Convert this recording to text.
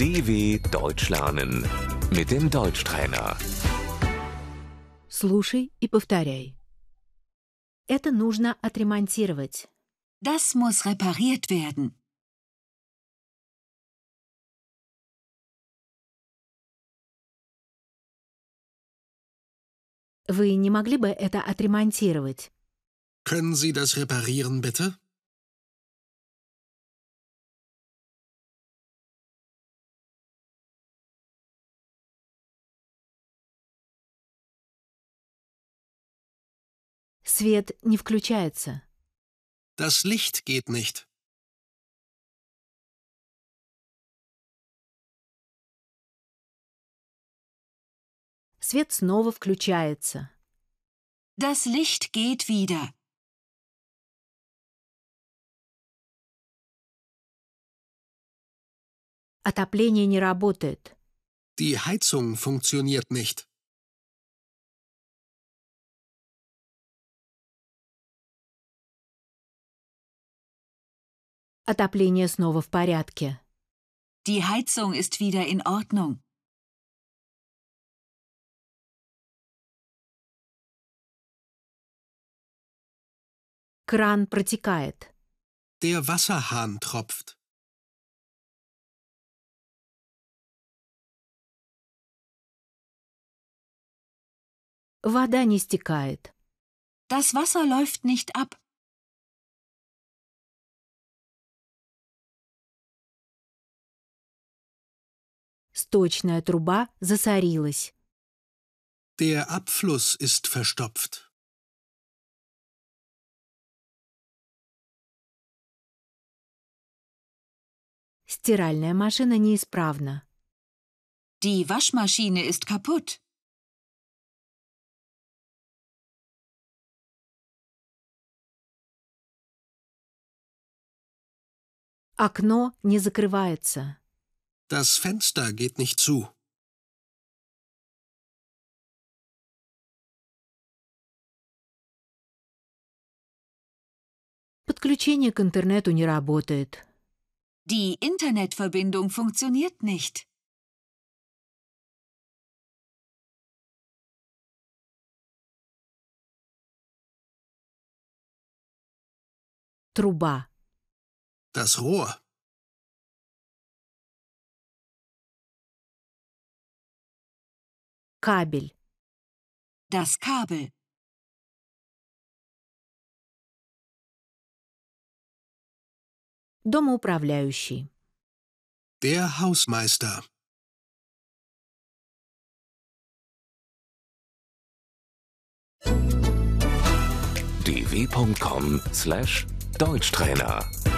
DW Deutsch lernen mit dem Deutschtrainer. Слушай и повторяй. Это нужно отремонтировать. Das muss repariert werden. Вы не могли бы это отремонтировать? Können Sie das reparieren, bitte? Свет не включается. Das Licht geht nicht. Свет снова включается. Das Licht geht wieder. Отопление не работает. Die Heizung funktioniert nicht. Отопление снова в порядке. Die Heizung ist wieder in Ordnung. Кран протекает. Der Wasserhahn tropft. Вода не стекает. Das Wasser läuft nicht ab. Сточная труба засорилась. Der Abfluss ist verstopft. Стиральная машина неисправна. Die Waschmaschine ist kaputt. Окно не закрывается. Das Fenster geht nicht zu. Подключение к интернету не работает. Die Internetverbindung funktioniert nicht. Труба. Das Rohr. Кабель. Das Kabel. Домоуправляющий. Der Hausmeister. dw.com/deutschtrainer